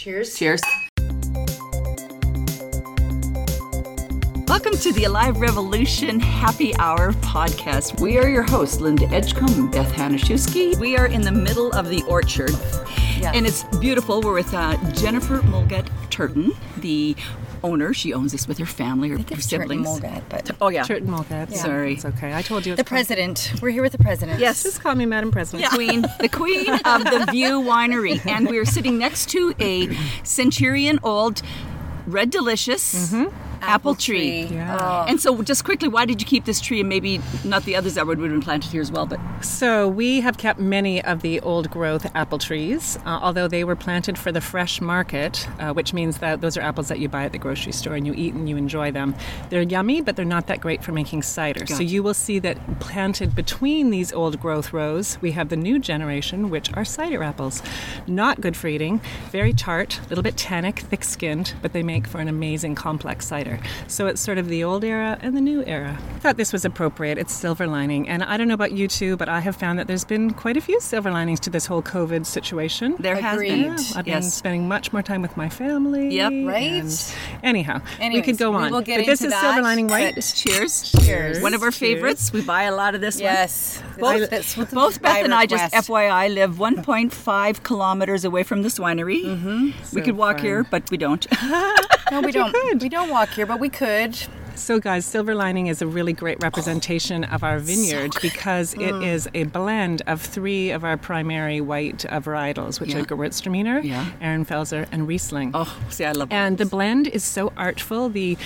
Cheers. Cheers. Welcome to the Alive Revolution Happy Hour podcast. We are your hosts, Linda Edgecombe and Beth Hanaszewski. We are in the middle of the orchard, Yes. and it's beautiful. We're with uh, Jennifer Molgat Turton, the owner. She owns this with her family, her, her It's siblings. Molgat, but Oh yeah, Turton Molgat. Sorry. It's okay. I told you. the called- president. We're here with the president. yes. Just call me Madam President. queen, the queen of the View Winery, and we are sitting next to a centurion old red delicious mm-hmm. Apple, tree. Yeah. And so, just quickly, why did you keep this tree and maybe not the others that would have been planted here as well? But So we have kept many of the old growth apple trees, uh, although they were planted for the fresh market, uh, which means that those are apples that you buy at the grocery store and you eat and you enjoy them. They're yummy, but they're not that great for making cider. So you will see that planted between these old growth rows, we have the new generation, which are cider apples. Not good for eating, very tart, a little bit tannic, thick skinned, but they make for an amazing complex cider. So it's sort of the old era and the new era. I thought this was appropriate. It's silver lining. And I don't know about you two, but I have found that there's been quite a few silver linings to this whole COVID situation. there has been. Yeah, I've been spending much more time with my family. Yep. Right? and- anyhow, we could go on. we on. will get but this into is that, silver lining white. but- Cheers. Cheers. One of our Cheers. favorites. We buy a lot of this one. Yes. Both, That's what the both Beth and I just. FYI live 1.5 kilometers away from this winery. Mm-hmm. We So could walk fun. here, but we don't. No, we don't. We don't walk here, but we could. So, guys, Silver Lining is a really great representation of our vineyard because it Mm. is a blend of three of our primary white uh, varietals, which Yeah. are Gewürztraminer, Yeah. Ehrenfelser, and Riesling. oh, see, I love And the blend is so artful. The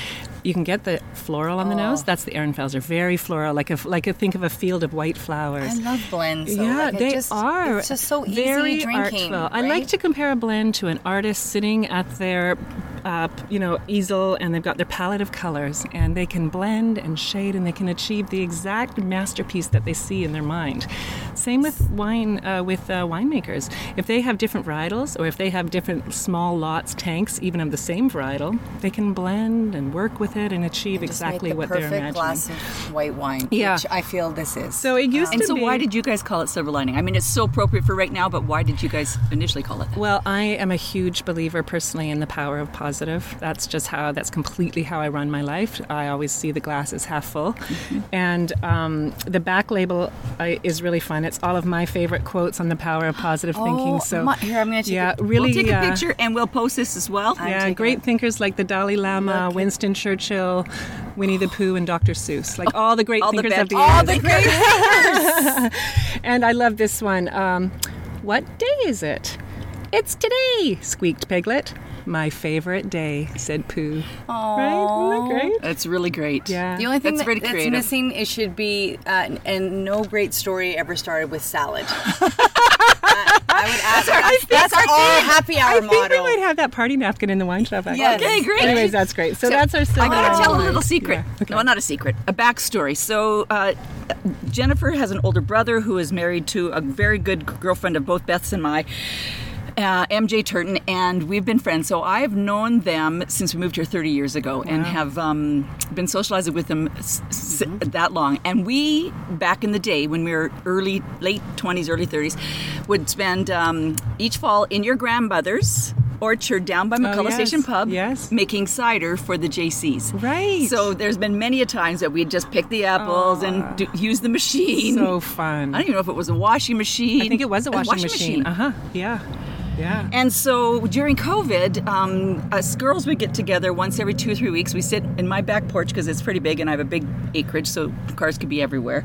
you can get the floral on the Oh. nose. That's the Ehrenfelser, very floral, like a like a think of a field of white flowers. I love blends. though. Yeah, Like, it they just, are. It's just so easy very drinking. artful. I like to compare a blend to an artist sitting at their, uh, you know, easel, and they've got their palette of colors, and they can blend and shade, and they can achieve the exact masterpiece that they see in their mind. Same with wine, uh, with uh, winemakers. If they have different varietals, or if they have different small lots, tanks, even of the same varietal, they can blend and work with it and achieve Just exactly the what they're perfect imagining. glass of white wine. Yeah. Which I feel this is. So it used And to so, be. why did you guys call it Silver Lining? I mean, it's so appropriate for right now, but why did you guys initially call it? that? Well, I am a huge believer personally in the power of positive. That's just how, that's completely how I run my life. I always see the glass as half full. And um, the back label uh, is really fun. It's all of my favorite quotes on the power of positive thinking. Oh, So, my- here, I'm gonna take yeah, a- really. we'll take a uh, picture and we'll post this as well. Yeah, great it. thinkers like the Dalai Lama, Look. Winston Churchill, Winnie the Pooh, and Dr. Seuss. Like all the great All the thinkers best- of the all the great. Thinkers. and I love this one. Um, what day is it? It's today, squeaked Piglet. My favorite day, said Pooh. Right? Isn't that great? That's really great. Yeah. The only thing That's that, that's missing it should be, uh, and no great story ever started with salad. I, I would ask. That's, that's our our happy hour I think motto. we might have that party napkin in the wine shop. Actually. Yes. Okay, great. Anyways, that's great. So, that's our. Story. I gotta lining tell a little secret. Yeah, okay. No, not a secret. A backstory. So uh, Jennifer has an older brother who is married to a very good girlfriend of both Beth's and my. Uh, MJ Turton, and we've been friends. So I've known them since we moved here 30 years ago, and have um, been socializing with them s- s- that long. And we, back in the day when we were early, late 20s, early 30s, would spend um, each fall in your grandmother's orchard down by McCulloch Oh, yes. Station Pub, Yes. making cider for the JCs. Right. So there's been many a times that we'd just pick the apples and do, use the machine. So fun. I don't even know if it was a washing machine. I think it was a washing, machine. Uh huh. Yeah. Yeah. And so during COVID, um, us girls would get together once every two or three weeks. We sit in my back porch because it's pretty big and I have a big acreage, so cars could be everywhere.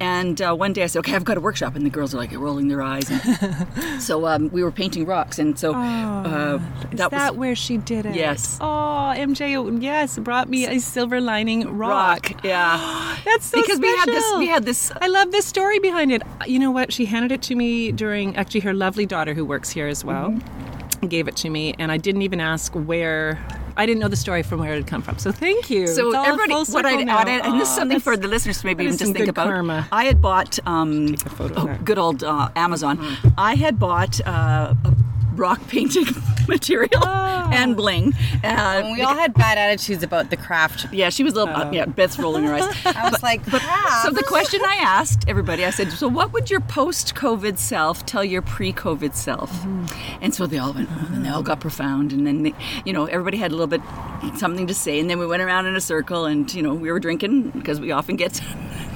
And uh, one day I said, "Okay, I've got a workshop," and the girls are like rolling their eyes. And so um, we were painting rocks, and so uh, Is that that, was where she did it? Yes. Oh, MJ, yes, brought me a silver lining rock. rock. Yeah. That's so because we had this we had this I love this story behind it. You know what? She handed it to me during actually her lovely daughter who works here as well. Mm-hmm. Gave it to me, and I didn't even ask where. I didn't know the story from where it had come from. So thank you. So everybody, what I'd now. added, and this is something for the listeners to maybe even just think about. karma. I had bought um, oh, good old uh, Amazon. I had bought uh, a rock painting material ah. and bling. Uh, And we all had bad attitudes about the craft. yeah, she was a little. Uh, yeah, uh. Beth's rolling her eyes. I was like, crap. So the question I asked everybody, I said, "So what would your post-COVID self tell your pre-COVID self?" Mm-hmm. And so they all went, oh, and they all got profound, and then they, you know everybody had a little bit something to say, and then we went around in a circle, and you know we were drinking because we often get.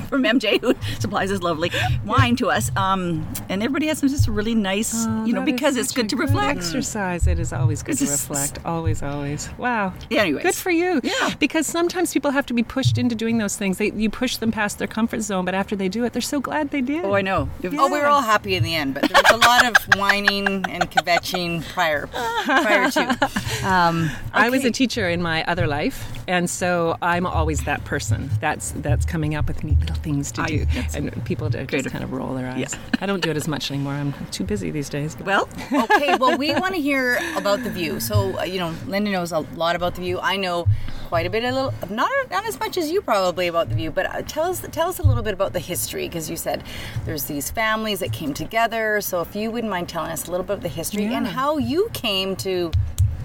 From MJ, who supplies this lovely wine to us, um, and everybody has some just a really nice, you know, because it's good to reflect. Exercise. It is always good It's to just- reflect. Always, always. Wow. Anyways. Good for you. Yeah. Because sometimes people have to be pushed into doing those things. They, you push them past their comfort zone, but after they do it, they're so glad they did. Oh, I know. Oh, we were all happy in the end, but there was a lot of whining and kvetching prior prior to. Um, I was a teacher in my other life, and so I'm always that person. That's that's coming up with neat little things to I- do, and people do just kind of roll their eyes. I don't do it as much anymore. I'm too busy these days. but- well, okay, well, we want to hear about the view. So, uh, you know, Linda knows a lot about the view. I know quite a bit, a little, not not as much as you probably about the view, but uh, tell us tell us a little bit about the history because you said there's these families that came together. So, if you wouldn't mind telling us a little bit of the history and how you came to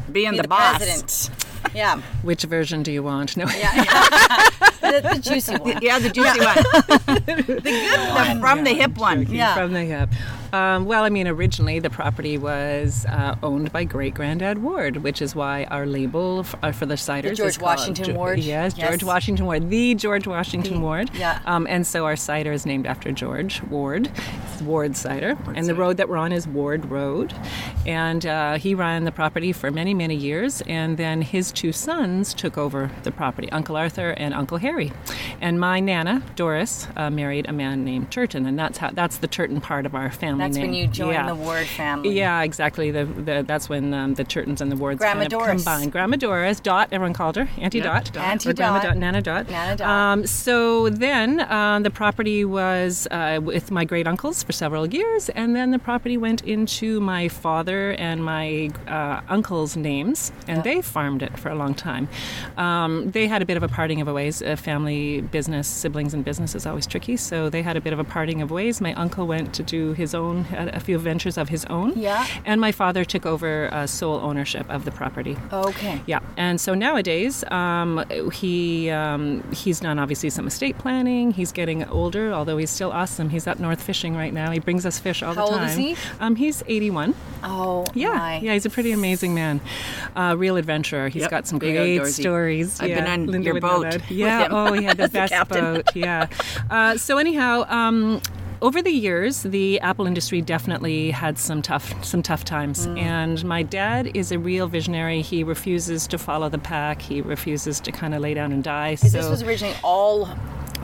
being be the, the, boss. president. Yeah, Which version do you want? No. Yeah. The, the juicy one. Yeah, the juicy one. the good one. from the hip one. Yeah. From the hip. Um, well, I mean, originally the property was uh, owned by Great Granddad Ward, which is why our label f- uh, for the ciders is George called Washington Jo- Ward? Yes, Yes. George Washington Ward, the George Washington Ward. yeah. Um, and so our cider is named after George Ward. It's Ward cider, and the road that we're on is Ward Road. And uh, he ran the property for many, many years, and then his two sons took over the property, Uncle Arthur and Uncle Harry. And my nana Doris uh, married a man named Turton, and that's how that's the Turton part of our family That's name. when you joined Yeah. the Ward family. Yeah, exactly. The, the that's when um, the Turtons and the Wards Grandma kind of Doris. combined. Grandma Doris, Dot, everyone called her Auntie Yeah, Dot, Dot. Auntie or Grandma Dot. Dot, Nana Dot. Nana Dot. Um, so then uh, the property was uh, with my great uncles for several years, and then the property went into my father and my uh, uncle's names, and they farmed it for a long time. Um, they had a bit of a parting of ways. A family business, siblings and business is always tricky, so they had a bit of a parting of ways. My uncle went to do his own, a few ventures of his own, Yeah. and my father took over uh, sole ownership of the property. Okay. Yeah, and so nowadays um, he um, he's done obviously some estate planning. He's getting older, although he's still awesome. He's up north fishing right now. He brings us fish all How the time. How old is he? Um, he's 81. Oh, Yeah, my. yeah, he's a pretty amazing man. Uh, real adventurer. He's Yep, got some big great outdoorsy. stories. I've yeah, been on Linda your boat that. with Yeah. him Oh, he had the as the best boat. Yeah. Uh, so anyhow. Um, over the years, the Apple industry definitely had some tough some tough times, Mm. and my dad is a real visionary. He refuses to follow the pack. He refuses to kind of lay down and die. so this was originally all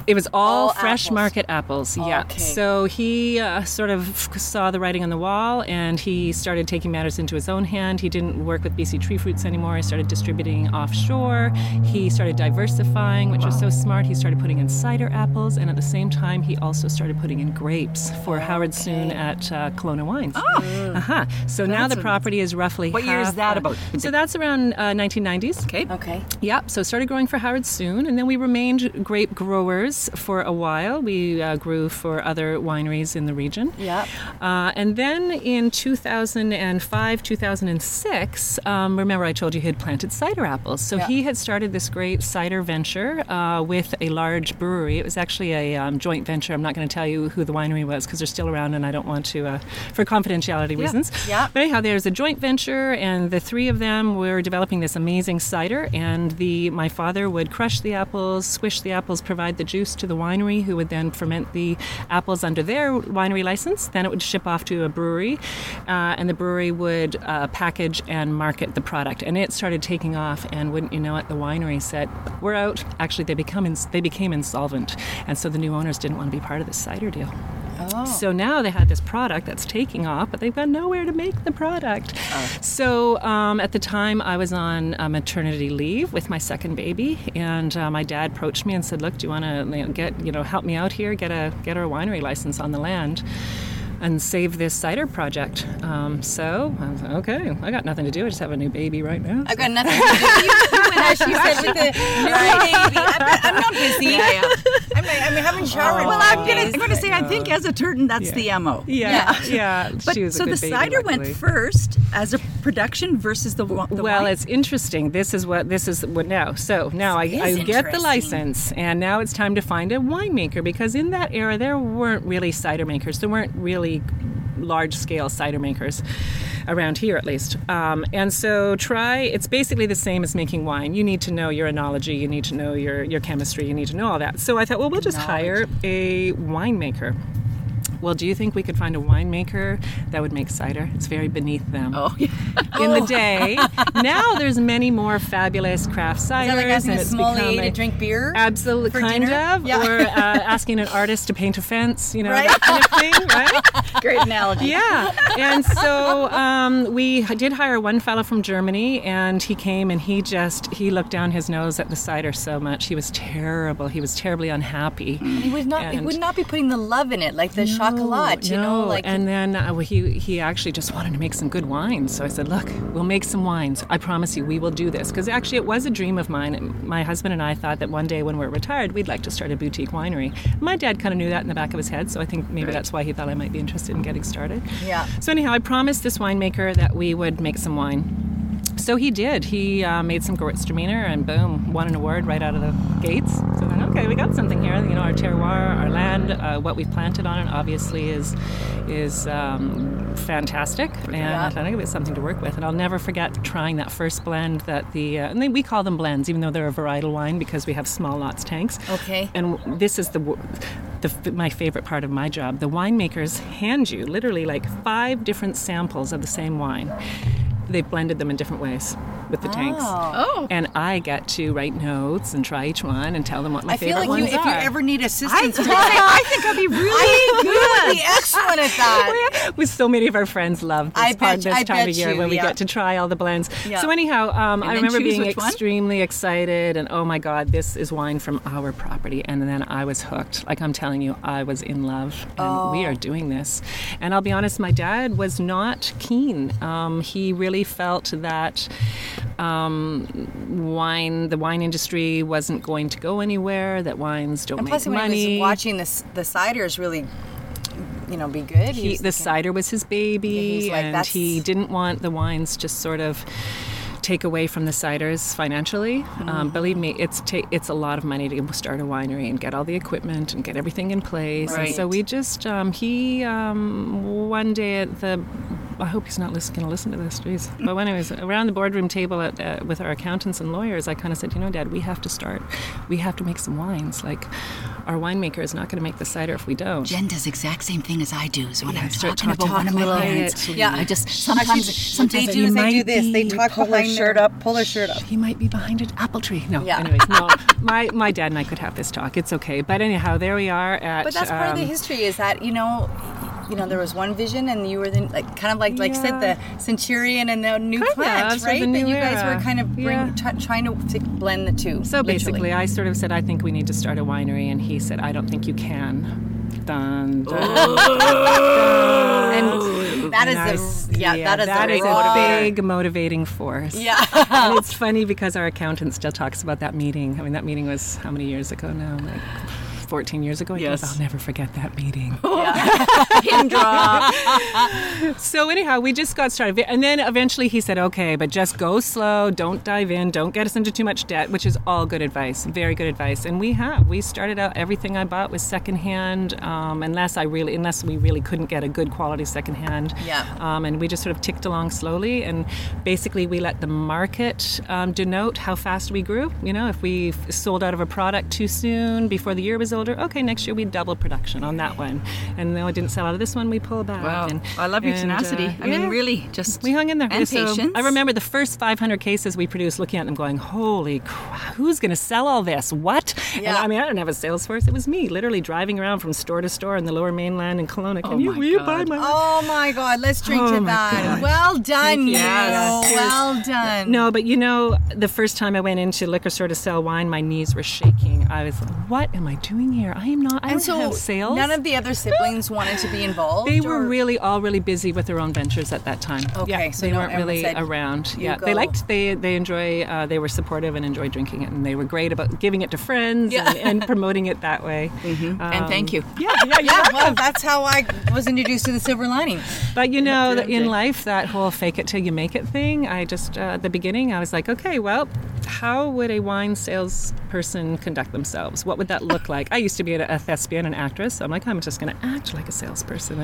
it was all, all fresh apples. market apples. Yeah. Okay. So he uh, sort of saw the writing on the wall, and he started taking matters into his own hand. He didn't work with BC Tree Fruits anymore. He started distributing offshore. He started diversifying, which was so smart. He started putting in cider apples, and at the same time, he also started putting in grapes for Howard Soon at uh, Calona Wines. Oh. Uh-huh. So now the property is roughly What year is half, that about? So that's around uh, 1990s. Okay. okay. Yep. So started growing for Howard Soon, and then we remained grape growers for a while. We uh, grew for other wineries in the region. Yep. Uh, and then in 2005, 2006, um, remember I told you he had planted cider apples. So Yeah. he had started this great cider venture uh, with a large brewery. It was actually a um, joint venture. I'm not going to tell you who the winery was because they're still around, and I don't want to, uh, for confidentiality reasons. Yeah. But anyhow, there's a joint venture, and the three of them were developing this amazing cider. And the my father would crush the apples, squish the apples, provide the juice to the winery, who would then ferment the apples under their winery license. Then it would ship off to a brewery, uh, and the brewery would uh, package and market the product. And it started taking off. And wouldn't you know it, the winery said, "We're out." Actually, they become ins- they became insolvent, and so the new owners didn't want to be part of the cider deal. So now they had this product that's taking off, but they've got nowhere to make the product. So um, at the time, I was on uh, maternity leave with my second baby, and uh, my dad approached me and said, "Look, do you want to get you know help me out here, get a get our winery license on the land?" And save this cider project. Um, so I was like, okay, I got nothing to do. I just have a new baby right now. I've got nothing to do. You, you went, she said, with the new baby. I'm, I'm not busy. Yeah, yeah. I'm, I'm having showered. Well, I'm gonna. I'm gonna say I think as a turton that's Yeah. the mo. yeah, yeah. But she was a so good the baby, cider luckily. went first as a production versus the, wa- the well, wine? it's interesting. This is what this is what now. So now I, This I is get the license, and now it's time to find a winemaker because in that era there weren't really cider makers. There weren't really large scale cider makers around here, at least. Um, and so try. It's basically the same as making wine. You need to know your enology. You need to know your your chemistry. You need to know all that. So I thought, well, we'll just hire a winemaker. Well, do you think we could find a winemaker that would make cider? It's very beneath them. oh, yeah. In the day, now there's many more fabulous craft ciders, Is that like asking and a sommelier to drink beer? Absolutely, kind dinner? of, Yeah. or uh, asking an artist to paint a fence, you know, Right. that kind of thing, right? great analogy. Yeah, and so um, we did hire one fellow from Germany, and he came and he just he looked down his nose at the cider so much. He was terrible. He was terribly unhappy. he would not. he would not be putting the love in it, like the You know, no. like and then uh, well, he he actually just wanted to make some good wines. So I said, look, we'll make some wines. I promise you, we will do this. Because actually, it was a dream of mine. My husband and I thought that one day when we're retired, we'd like to start a boutique winery. My dad kind of knew that in the back of his head, so I think maybe that's why he thought I might be interested in getting started. Yeah. So anyhow, I promised this winemaker that we would make some wine. So he did. He uh, made some Gewürztraminer and boom, won an award right out of the gates. So okay, we got something here. You know, our terroir, our land, uh, what we've planted on it, obviously is is um, fantastic. And I thought I could get something to work with. And I'll never forget trying that first blend that the uh, and then we call them blends, even though they're a varietal wine because we have small lots tanks. Okay. And this is the. the, my favorite part of my job. The winemakers hand you literally like five different samples of the same wine. They've blended them in different ways with the tanks. Oh. And I get to write notes and try each one and tell them what my I feel favorite like you, ones if you ever need assistance, with I that, think I'd be really good. you would be excellent at that. with so many of our friends love this I part bet- this I time of year you, when we yeah. get to try all the blends. Yeah. So anyhow, um, I remember being which one? extremely excited and oh my god, this is wine from our property. And then I was hooked. Like I'm telling you, I was in love, and we Oh. are doing this. And I'll be honest, my dad was not keen. Um, he really felt that. Um, wine, the wine industry wasn't going to go anywhere. That wines don't And make plus, when money. he was watching this, the ciders really, you know, be good. he, the thinking- cider was his baby, Yeah, like, and he didn't want the wines just sort of take away from the ciders financially. Mm-hmm. Um, believe me, it's ta- it's a lot of money to start a winery and get all the equipment and get everything in place. And so we just um, he um, one day at the. I hope he's not going to listen to this, jeez. But when I was around the boardroom table at, uh, with our accountants and lawyers, I kind of said, you know, Dad, we have to start. We have to make some wines. Like, our winemaker is not going to make the cider if we don't. Jen does the exact same thing as I do. So when I'm start talking about talking one of my little clients. Yeah. I just sometimes sometimes they do they do this. They talk pull her behind shirt up. pull her shirt up. He might be behind an apple tree. No. Yeah. Anyways, no. My my dad and I could have this talk. It's okay. But anyhow, there we are at. But that's part of the um, history is that you know, you know, there was one vision, and you were the like kind of like like you said the centurion and the new Kind plant, of, right? the that you guys era. were kind of bring, Yeah. try, trying to, to blend the two. So basically. I sort of said, I think we need to start a winery, and he said, I don't think you can. Dun, dun, and that is the s- yeah, that is that the is a big motivating force. Yeah. and it's funny because our accountant still talks about that meeting. I mean, that meeting was how many years ago now? Like 14 years ago. Goes, Yes. I'll never forget that meeting. Pin drop. So anyhow, we just got started, and then eventually he said, "Okay, but just go slow. Don't dive in. Don't get us into too much debt." Which is all good advice, very good advice. And we have. We started out. Everything I bought was secondhand, um, unless I really, unless we really couldn't get a good quality secondhand. Yeah. Um, and we just sort of ticked along slowly, and basically we let the market um, denote how fast we grew. You know, if we sold out of a product too soon before the year was okay, next year we double production on that one. And then I didn't sell out of this one, we pull back. Wow. And, I love your and, tenacity. uh, I mean, yeah. really, just We hung in there. And So patience. I remember the first 500 cases we produced, looking at them, going, "Holy, crap, who's going to sell all this? What?" And Yeah. I mean, I didn't have a sales force. It was me, literally driving around from store to store in the Lower Mainland in Kelowna. Can Oh you, my will you buy God. my? Oh my God! Let's drink Oh to that. God. Well done, you. Yes. Well done. No, but you know, the first time I went into liquor store to sell wine, my knees were shaking. I was like, "What am I doing doing here? I am not. I And don't so have sales. none of the other siblings wanted to be involved. They were or- really all really busy with their own ventures at that time. Okay, yeah, so they no- weren't really said, around. Yeah, go." they liked they they enjoy uh, they were supportive and enjoyed drinking it, and they were great about giving it to friends Yeah. and, and promoting it that way. and Um, thank you. Yeah, yeah, Yeah, well, that's how I was introduced to the silver lining. But you know, That's in life, that whole fake it till you make it thing, I just, uh, at the beginning, I was like, okay, well, how would a wine salesperson conduct themselves? What would that look like? I used to be a, thespian, an actress, I'm like, I'm just going to act like a salesperson.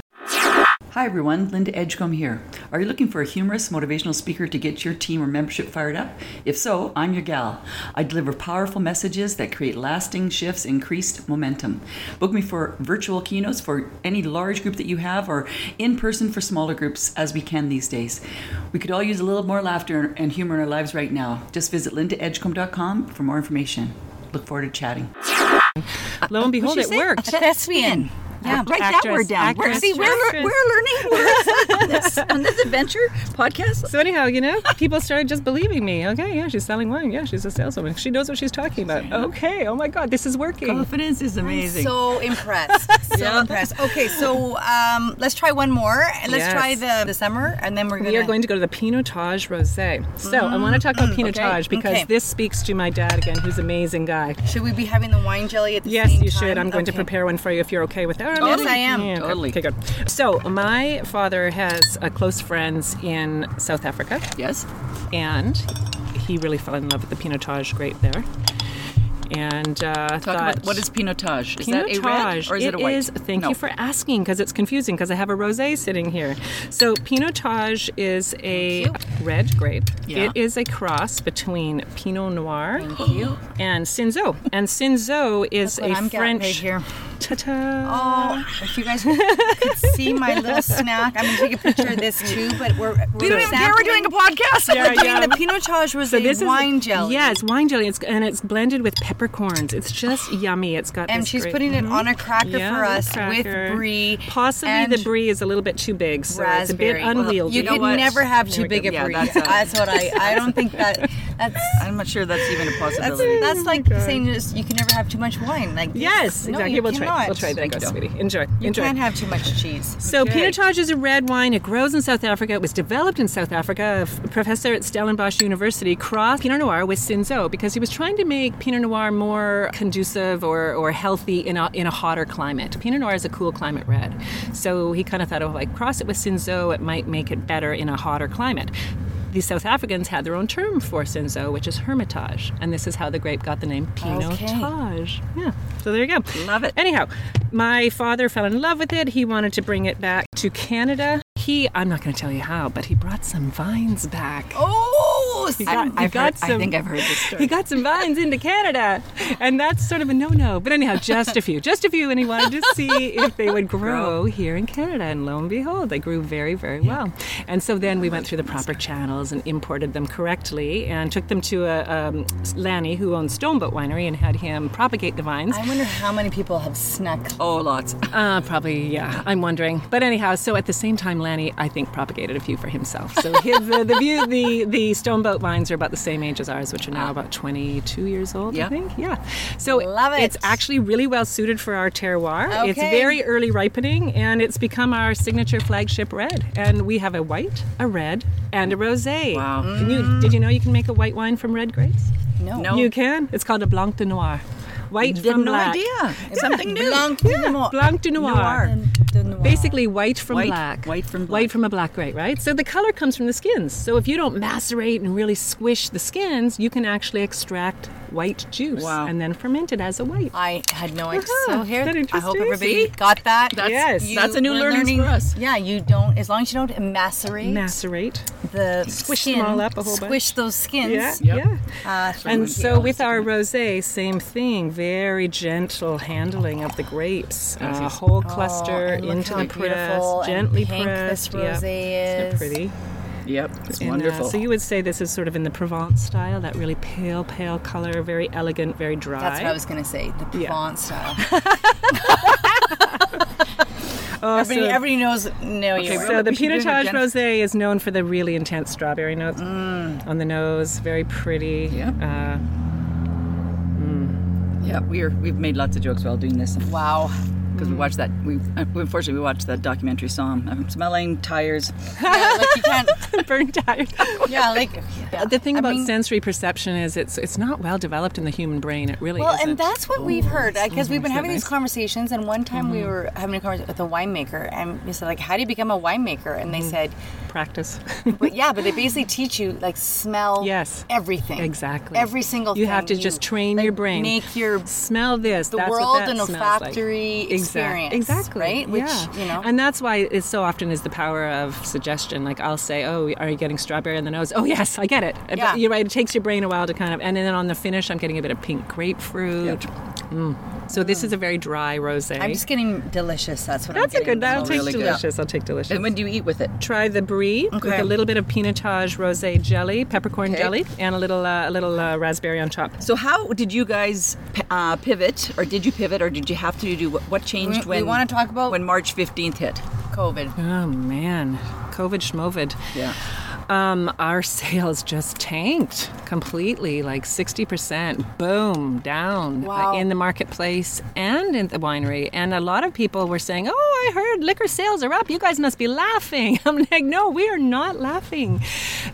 Hi everyone, Linda Edgecombe here. Are you looking for a humorous, motivational speaker to get your team or membership fired up? If so, I'm your gal. I deliver powerful messages that create lasting shifts, increased momentum. Book me for virtual keynotes for any large group that you have or in person for smaller groups as we can these days. We could all use a little more laughter and humor in our lives right now. Just visit lindaedgecombe.com for more information. Look forward to chatting. Lo and behold, it worked. A thespian. Yeah. Write that word down. We're, see, we're, we're learning words on this, on this adventure podcast. So anyhow, you know, people started just believing me. Okay, yeah, she's selling wine. Yeah, she's a saleswoman. She knows what she's talking about. Okay, oh my God, this is working. Confidence is amazing. So impressed. So Yeah. impressed. Okay, so um, let's try one more. And Let's Yes. try the, the summer, and then we're going We are going to go to the Pinotage Rosé. So I want to talk about Pinotage because okay. this speaks to my dad again, who's an amazing guy. Should we be having the wine jelly at the Yes, same you time? should. I'm going to prepare one for you if you're okay with that. Yes, I am. Yeah, okay. Totally. Okay, good. So my father has uh, close friends in South Africa, yes. and he really fell in love with the Pinotage grape there. And uh, Talk thought, about what is Pinotage? Is that a red or is it, a white? is- thank No. you for asking because it's confusing because I have a rosé sitting here. So Pinotage is a red grape. Yeah. It is a cross between Pinot Noir Thank you. and Cinsault. And Cinsault is a French. right here. Ta-ta. Oh, if you guys could see my little snack, I'm going to take a picture of this too. But we're, we're We don't even care we're doing a podcast. Yeah, We're doing yeah. the Pinotage was So a this wine is jelly. Yeah, it's wine jelly. It's and it's blended with peppercorns. It's just oh. yummy. It's got and this she's great- putting it on a mm-hmm. cracker Yeah, for us cracker. with brie. Possibly the brie is a little bit too big, so it's a bit raspberry. Well, unwieldy. You know could what? never have too big a brie. that's That's, a- what I. I don't think that. That's I'm not sure that's even a that's possibility. that's oh like saying just you can never have too much wine. Like Yes, no, exactly. you we'll try. cannot. We'll try. You Thank you. sweetie. Enjoy. You Enjoy. can't have too much cheese. So Okay. Pinotage is a red wine. It grows in South Africa. It was developed in South Africa. A professor at Stellenbosch University crossed Pinot Noir with Cinsault because he was trying to make Pinot Noir more conducive or, or healthy in a, in a hotter climate. Pinot Noir is a cool climate red. So he kind of thought, oh, if I cross it with Cinsault, it might make it better in a hotter climate. The South Africans had their own term for Cinsault, which is Hermitage. And this is how the grape got the name Pinotage. Yeah. So there you go. Love it. Anyhow, my father fell in love with it. He wanted to bring it back to Canada. He, I'm not going to tell you how, but he brought some vines back. Oh, He I, got- he I've got heard, I some- think I've heard this story. He got some vines into Canada, and that's sort of a no-no. But anyhow, just a few, just a few, and he wanted to see if they would grow here in Canada. And lo and behold, they grew very, very well. And so then we went through the proper channels and imported them correctly, and took them to a um, Lanny, who owns Stoneboat Winery, and had him propagate the vines. I wonder how many people have snuck. oh, lots. Uh, probably, yeah. I'm wondering. But anyhow, so at the same time, Lanny, I think, propagated a few for himself. So his, uh, the view, the the Stoneboat vines are about the same age as ours, which are now about 22 years old, Yeah. I think. Yeah. So it. it's actually really well suited for our terroir. Okay. It's very early ripening, and it's become our signature flagship red. And we have a white, a red, and a rosé. Wow. Can you, did you know you can make a white wine from red grapes? No. No. You can. It's called a blanc de noir. White Did from no black. idea. Something new. Blanc de Noir. Blanc de noir. De Noir. Basically, white from White- black. white from black. White from a black grape, right? So the color comes from the skins. So if you don't macerate and really squish the skins, you can actually extract white juice Wow. and then ferment it as a white. I had no idea. Uh-huh. So here, Isn't that I hope everybody See? got that. That's, Yes. You that's a new were learning learning- for us. Yeah, you don't. As long as you don't macerate Macerate. the Squish skin, them all up a whole bunch. squish those skins. Yeah, Yep. yeah. Uh, And so with our rosé, same thing. Very gentle handling of the grapes. Uh, whole cluster Oh, into the press, gently pink pressed. this yeah. rosé is. pretty? Yep, it's And, uh, wonderful. so you would say this is sort of in the Provence style, that really pale, pale color, very elegant, very dry. That's what I was going to say. The Yeah. Provence style. Oh, Everybody, so, everybody knows. No, you. so the we should do Pinotage. Rosé is known for the really intense strawberry notes on the nose, very pretty. Yep. Uh, Yeah, we're we've made lots of jokes while doing this Wow. Because we watched that. We uh, unfortunately we watched that documentary song. I'm uh, smelling tires. Yeah, like you can't. Burnt tires. Yeah, like yeah. The thing I about mean, sensory perception is it's it's not well developed in the human brain. It really Well, isn't. and that's what we've heard because uh, we've been Isn't that having these conversations. And one time we mm-hmm. were having a conversation with a winemaker, and we said like, "How do you become a winemaker?" And they mm-hmm. said, practice. "But yeah, but they basically teach you like smell Yes. everything Exactly. every single thing. You thing. have to just train like, your brain. make your smell this. the that's what world that an smells like. olfactory Exact- experience, Exactly. right? Which, yeah. you know- And that's why it so often is the power of suggestion. Like I'll say, "Oh, are you getting strawberry in the nose?" Oh, yes, I get it. But Yeah. You're right. It takes your brain a while to kind of, and then on the finish, I'm getting a bit of pink grapefruit. Mm. So this is a very dry rosé. I'm just getting delicious. That's what That's I'm getting. That's a getting. good. I'll Smells take really good. delicious. I'll take delicious. And when do you eat with it? Try the brie with a little bit of pinotage rosé jelly, peppercorn Okay. jelly, and a little uh, a little uh, raspberry on top. So how did you guys uh, pivot, or did you pivot, or did you have to do what, what changed We- we wanna talk about- when March 15th hit. COVID. Oh man, COVID schmovid. Yeah. Um, our sales just tanked completely, like 60%, boom, down uh, Wow. in the marketplace and in the winery. And a lot of people were saying, Oh, I heard liquor sales are up. You guys must be laughing. I'm like, No, we are not laughing.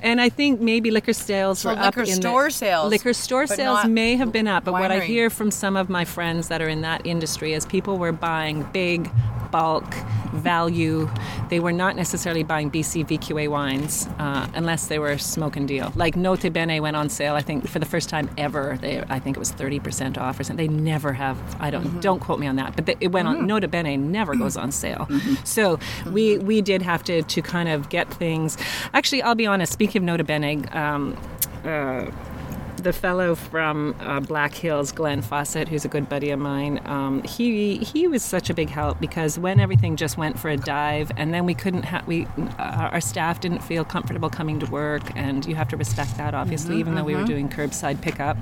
And I think maybe liquor sales So were up liquor in the- store sales, Liquor store sales may have been up, but what I hear from some of my friends that are in that industry is people were buying big bulk value. They were not necessarily buying BC VQA wines uh, unless they were smoke and deal. Like Nota Bene went on sale, I think, for the first time ever. They, I think it was 30% off or something. They never have, I don't, Mm-hmm. don't quote me on that, but they, it went on, Nota Bene never goes on sale. So we, Mm-hmm. we did have to, to kind of get things. Actually, I'll be honest, speaking of Nota Bene, um, uh, the fellow from uh, Black Hills, Glenn Fawcett, who's a good buddy of mine, um, he he was such a big help because when everything just went for a dive, and then we couldn't have we uh, our staff didn't feel comfortable coming to work, and you have to respect that obviously, even though we were doing curbside pickup.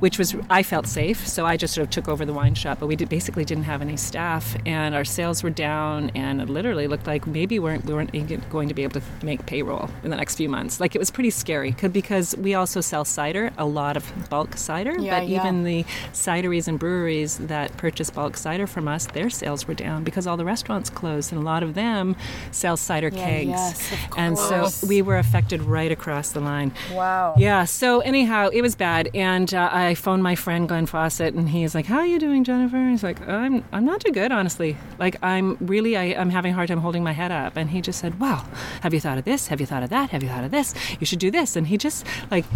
Which was I felt safe, so I just sort of took over the wine shop. But we did, basically didn't have any staff, and our sales were down, and it literally looked like maybe we weren't we weren't going to be able to make payroll in the next few months. Like it was pretty scary because we also sell cider, a lot of bulk cider. Yeah, but yeah. even the cideries and breweries that purchase bulk cider from us, their sales were down because all the restaurants closed, and a lot of them sell cider Yeah, kegs. yes, and so we were affected right across the line. Wow. Yeah. So anyhow, it was bad, and uh, I phoned my friend Glenn Fawcett, and he's like, "How are you doing, Jennifer?" He's like, "I'm I'm not too good, honestly. Like I'm really I, I'm having a hard time holding my head up." And he just said, "Wow, have you thought of this? Have you thought of that? Have you thought of this? You should do this." And he just like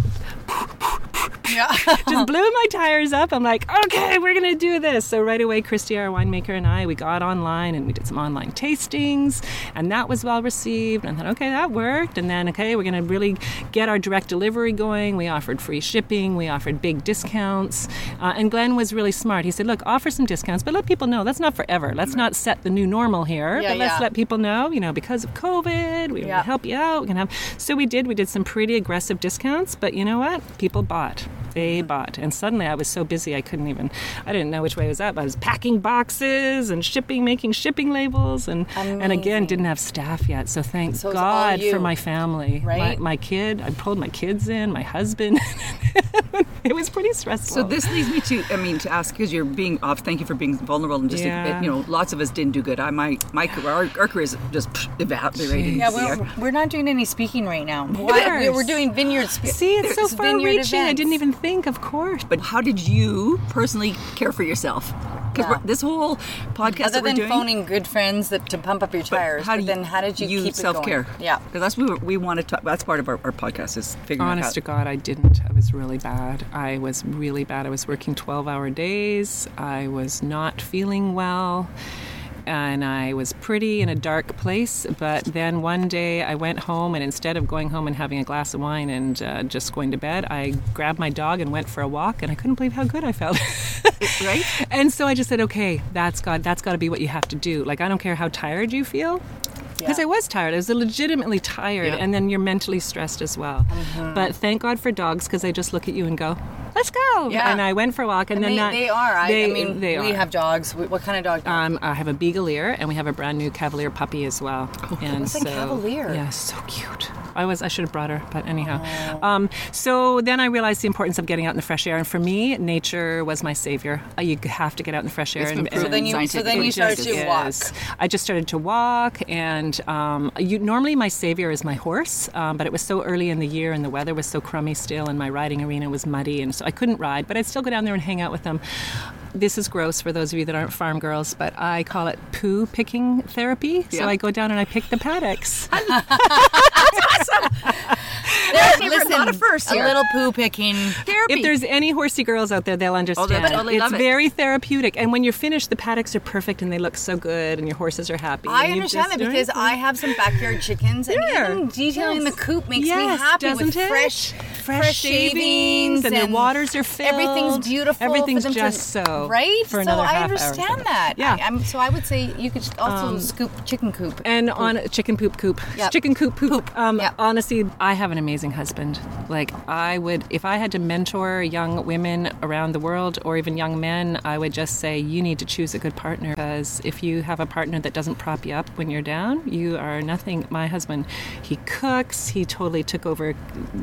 Yeah. just blew my tires up. I'm like, okay, we're gonna do this. So right away, Christy, our winemaker, and I, we got online and we did some online tastings, and that was well received. And I thought, okay, that worked. And then, okay, we're gonna really get our direct delivery going. We offered free shipping, we offered big discounts, uh, and Glenn was really smart. He said, look, offer some discounts, but let people know that's not forever. Let's not set the new normal here, Yeah, but let's yeah. let people know, you know, because of COVID, we Yeah. help you out. We can have. So we did. We did some pretty aggressive discounts, but you know what? People bought. They bought, and suddenly I was so busy I couldn't even. I didn't know which way it was up. I was packing boxes and shipping, making shipping labels, and and again didn't have staff yet. So thank So God you, for my family, right? My, my kid. I pulled my kids in. My husband. it was pretty stressful. So this leads me to, I mean, to ask because you're being off. Thank you for being vulnerable and just, Yeah. you know, lots of us didn't do good. I my my career, our, our career is just pff, evaporating. Yeah, this year. we're, we're not doing any speaking right now. Why, we- we're doing vineyard speaking. See, it's so vineyard far-reaching. I didn't even think. Of course. But how did you personally care for yourself? Because Yeah. this whole podcast Other that we're than doing, phoning good friends that, to pump up your but tires, how but do then how did you, keep self care? it going? Yeah. because that's what we, we want to talk. That's part of our, our podcast is figuring out. Honest out. to God, I didn't. I was really bad. I was really bad. I was working 12 hour days. I was not feeling well. And I was pretty in a dark place. But then one day I went home, and instead of going home and having a glass of wine and uh, just going to bed, I grabbed my dog and went for a walk. And I couldn't believe how good I felt. right? and so I just said, okay, that's got that's got to be what you have to do. Like I don't care how tired you feel. Because Yeah. I was tired. I was legitimately tired, Yeah. and then you're mentally stressed as well. Mm-hmm. But thank God for dogs, because they just look at you and go, let's go. Yeah. And I went for a walk, and, And then they, that they are. I, they, I mean, they we are. have dogs. What kind of dog? do you have? Um, I have a Beagalier, and we have a brand new Cavalier puppy as well. and what's a so, Cavalier? Yeah, so cute. I was I should have brought her, but anyhow. Um, so then I realized the importance of getting out in the fresh air, and for me, nature was my savior. Uh, You have to get out in the fresh air. It's been and, proven so then you, so then you started just to is. walk. I just started to walk, and um, you, normally my savior is my horse, um, but it was so early in the year, and the weather was so crummy still, and my riding arena was muddy, and so I couldn't ride. But I'd still go down there and hang out with them. This is gross for those of you that aren't farm girls, but I call it poo picking therapy. So Yeah. I go down and I pick the paddocks. There, never thought of first a here. little poo picking. Therapy. If there's any horsey girls out there, they'll understand. totally it's it. very therapeutic, and when you're finished, the paddocks are perfect and they look so good, and your horses are happy. I and understand that because I have some backyard chickens, and There. even detailing Yes. the coop makes me happy with it? fresh, fresh, shavings, and, their waters are filled. Everything's beautiful. Everything's just to, so right. So I understand that. Yeah. Um, I, so I would say you could also scoop chicken coop. And on chicken poop coop, Yep. chicken coop poop. Um, Um, yep. Honestly, I have an amazing husband. Like I would, if I had to mentor young women around the world or even young men, I would just say you need to choose a good partner because if you have a partner that doesn't prop you up when you're down, you are nothing. My husband, he cooks. He totally took over,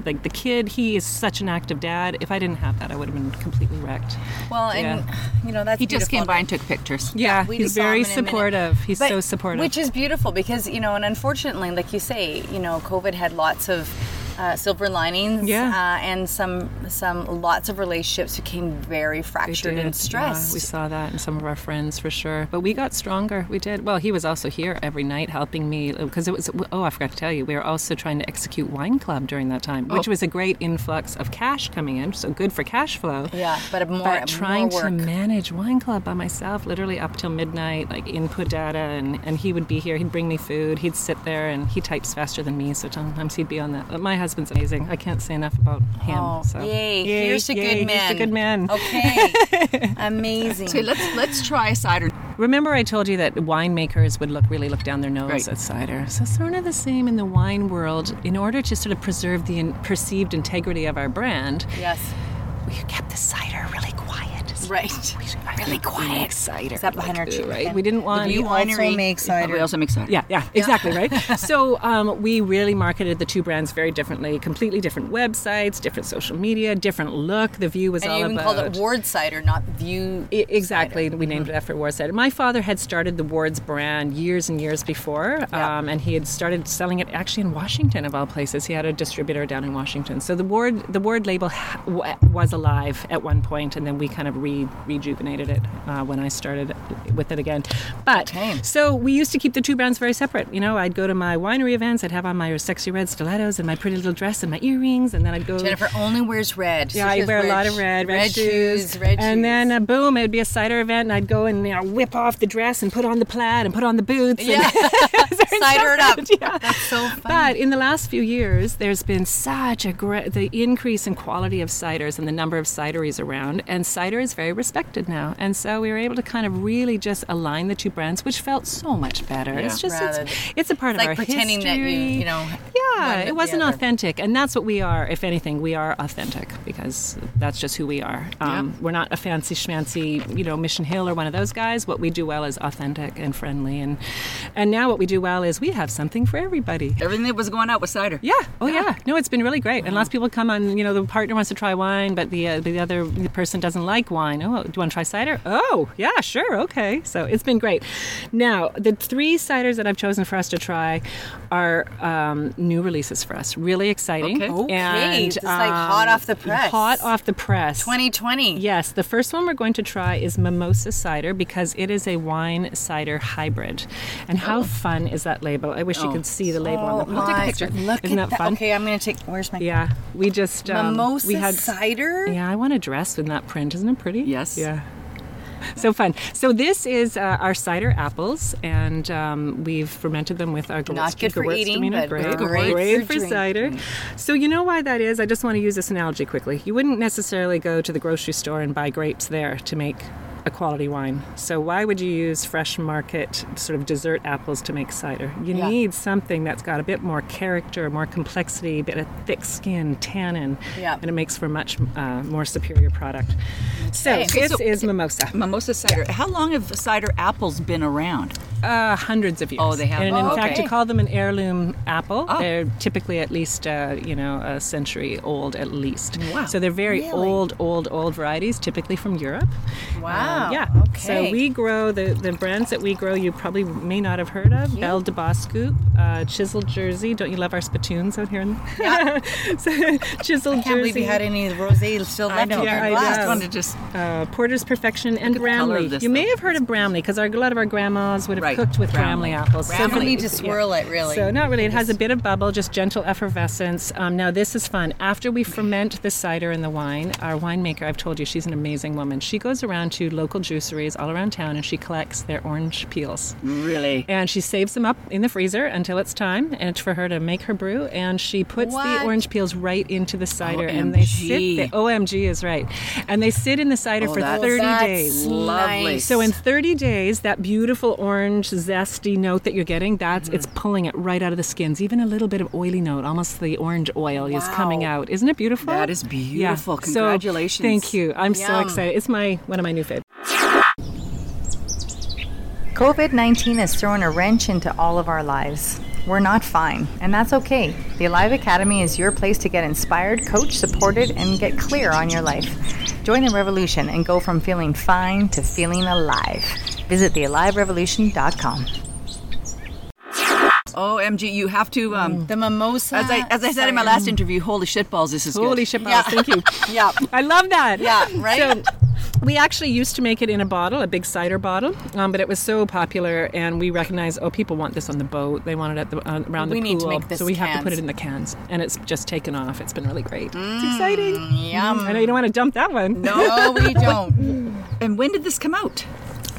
like the kid. He is such an active dad. If I didn't have that, I would have been completely wrecked. well, and you know that's he just came by and took pictures. Yeah, we he's very him in a minute. supportive. He's But- so supportive. Which is beautiful because, you know, and unfortunately, like you say, you know, COVID had lots of uh, silver linings Yeah. uh, and some some lots of relationships became very fractured and stressed. Yeah, we saw that in some of our friends for sure. But we got stronger. We did. Well, he was also here every night helping me because it was. Oh, I forgot to tell you, we were also trying to execute Wine Club during that time, which Oh. was a great influx of cash coming in. So good for cash flow. yeah, but a more, But trying more to manage Wine Club by myself, literally up till midnight, like input data, and, and he would be here. He'd bring me food. He'd sit there, and he types faster than me, so sometimes he'd be on that. My husband's amazing. I can't say enough about him. Oh, so. yay. Yay, Here's a yay, good here's man. a good man. Okay. Amazing. So let's let's try a cider. Remember, I told you that winemakers would look really look down their nose Right. at cider. So sort of the same in the wine world. In order to sort of preserve the in- perceived integrity of our brand, yes. we kept the cider really quiet. Right. really quiet cider. Is that behind our tree? right? We didn't want. We also make cider. We also make cider. Yeah, yeah, exactly, right? so um, we really marketed the two brands very differently, completely different websites, different social media, different look. The View was and all you even about. called it Ward cider, not View. I- exactly. We named it after Ward cider. My father had started the Ward's brand years and years before, Yeah. um, and he had started selling it actually in Washington, of all places. He had a distributor down in Washington. So the Ward the Ward label ha- w- was alive at one point, and then we kind of re- rejuvenated it uh, when I started with it again. But Okay. so we used to keep the two brands very separate. You know, I'd go to my winery events, I'd have on my sexy red stilettos and my pretty little dress and my earrings, and then I'd go. Jennifer only wears red. Yeah, I wear a lot of red, red, shoes, red shoes. and shoes. then uh, boom, it would be a cider event, and I'd go and you know, whip off the dress and put on the plaid and put on the boots. and- Yeah. cider it up. Yeah. That's so funny. But in the last few years, there's been such a great the increase in quality of ciders and the number of cideries around, and cider is very respected now. And so we were able to kind of really just align the two brands, which felt so much better. It's just Rather it's, it's a part It's of like our pretending that you, history. you know. Yeah, it wasn't authentic, and that's what we are. If anything, we are authentic because that's just who we are. Um, We're not a fancy schmancy, you know, Mission Hill or one of those guys. What we do well is authentic and friendly, and and now what we do well is we have something for everybody. Everything that was going out was cider. Yeah. Oh, yeah. No, it's been really great. And lots of people come on. You know, the partner wants to try wine, but the uh, the other person doesn't like wine. Oh, do you want to try cider? Oh, yeah, sure, okay. So it's been great. Now, the three ciders that I've chosen for us to try are um, new releases for us. Really exciting. Okay. Okay, And, it's like hot off the press. Hot off the press. 2020. Yes, the first one we're going to try is mimosa cider because it is a wine cider hybrid. And how fun is that label? I wish you could see the label on the Oh my- picture. Look Isn't at that fun? Okay, I'm gonna take. Where's my Yeah, we just um, mimosa we had cider? yeah. I want a dress in that print. Isn't it pretty? Yes. Yeah. So fun. So this is uh, our cider apples, and um, we've fermented them with our Not good for eating, but great, great great for for cider. So you know why that is? I just want to use this analogy quickly. You wouldn't necessarily go to the grocery store and buy grapes there to make a quality wine. So why would you use fresh market sort of dessert apples to make cider? You Yeah. need something that's got a bit more character, more complexity, a bit of thick skin, tannin, Yeah. and it makes for much uh, more superior product. So Okay, this so- is mimosa. Mimosa cider. How long have cider apples been around? Uh, hundreds of years. Oh, they have. And Oh, in fact, okay. you call them an heirloom apple. Oh. They're typically at least, uh, you know, a century old at least. Wow. So they're very Really? old, old, old varieties, typically from Europe. Wow. Um, yeah. Okay. So we grow the, the brands that we grow. You probably may not have heard of Belle de Boskoop, uh, Chisel Jersey. Don't you love our spittoons out here? In Yeah. so, Chisel I can't believe Jersey. you had any of the rosé still left know. in Yeah, your I glass. know. want to just. uh, Porter's Perfection and at the color of Bramley. this, you may have heard of Bramley because a lot of our grandmas would have Right, cooked with Bramley. Bramley, apples. You don't need to yeah. swirl it, really. So not really. It has a bit of bubble, just gentle effervescence. Um, now this is fun. After we ferment the cider and the wine, our winemaker, I've told you, she's an amazing woman. She goes around to local juiceries all around town and she collects their orange peels. Really? And she saves them up in the freezer until it's time and for her to make her brew. And she puts What? the orange peels right into the cider and they sit OMG. there. OMG is right. And they sit in the cider Oh, for that's- 30 That's days. Lovely. So in 30 days, that beautiful orange zesty note that you're getting, that's Mm-hmm. it's pulling it right out of the skins. Even a little bit of oily note, almost the orange oil is coming out. Isn't it beautiful? That is beautiful. So, Congratulations. thank you. I'm so excited. It's my one of my new favorites. COVID 19 has thrown a wrench into all of our lives. We're not fine, and that's okay. The Alive Academy is your place to get inspired, coached, supported, and get clear on your life. Join the revolution and go from feeling fine to feeling alive. Visit thealiverevolution.com. OMG, you have to. Um, the mimosa. as I as I said in my last interview, holy shitballs, this is Holy good. shit, Yeah. thank you. Yeah. I love that. Yeah, right? So, we actually used to make it in a bottle, a big cider bottle, um, but it was so popular, and we recognized, oh, people want this on the boat. They want it at the uh, around We the need to make this so we have to put it in the cans, and it's just taken off. It's been really great. it's exciting. Yum. I know you don't want to dump that one. No, we don't. And when did this come out?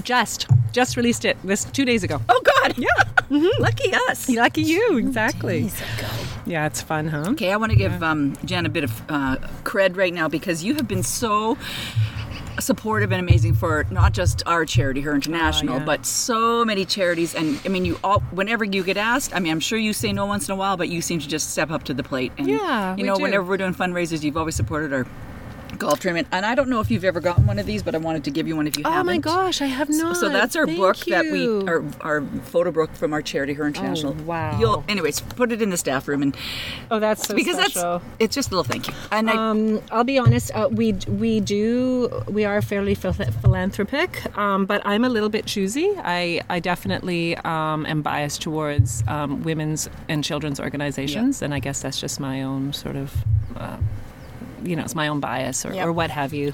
Just, just released it this two days ago. Oh God! Yeah. Lucky us. Lucky you, exactly. Yeah, it's fun, huh? Okay, I want to give um, Jen a bit of uh, cred right now because you have been so supportive and amazing for not just our charity, Her International, Oh, yeah. but so many charities. And I mean, you all, whenever you get asked, I mean, I'm sure you say no once in a while, but you seem to just step up to the plate. And, Yeah, you know, do. whenever we're doing fundraisers, you've always supported our golf tournament. And I don't know if you've ever gotten one of these, but I wanted to give you one if you Oh haven't. Oh my gosh, I have not. So that's our Thank book that we, you. our, our photo book from our charity, Her International. wow. You'll, anyways, put it in the staff room and oh, that's so because special. that's it's just a little thank you. And I, Um, I'll be honest. Uh, we we do we are fairly philanthropic, um, but I'm a little bit choosy. I I definitely um, am biased towards um, women's and children's organizations, and I guess that's just my own sort of. Uh, you know, it's my own bias or, Yep. or what have you.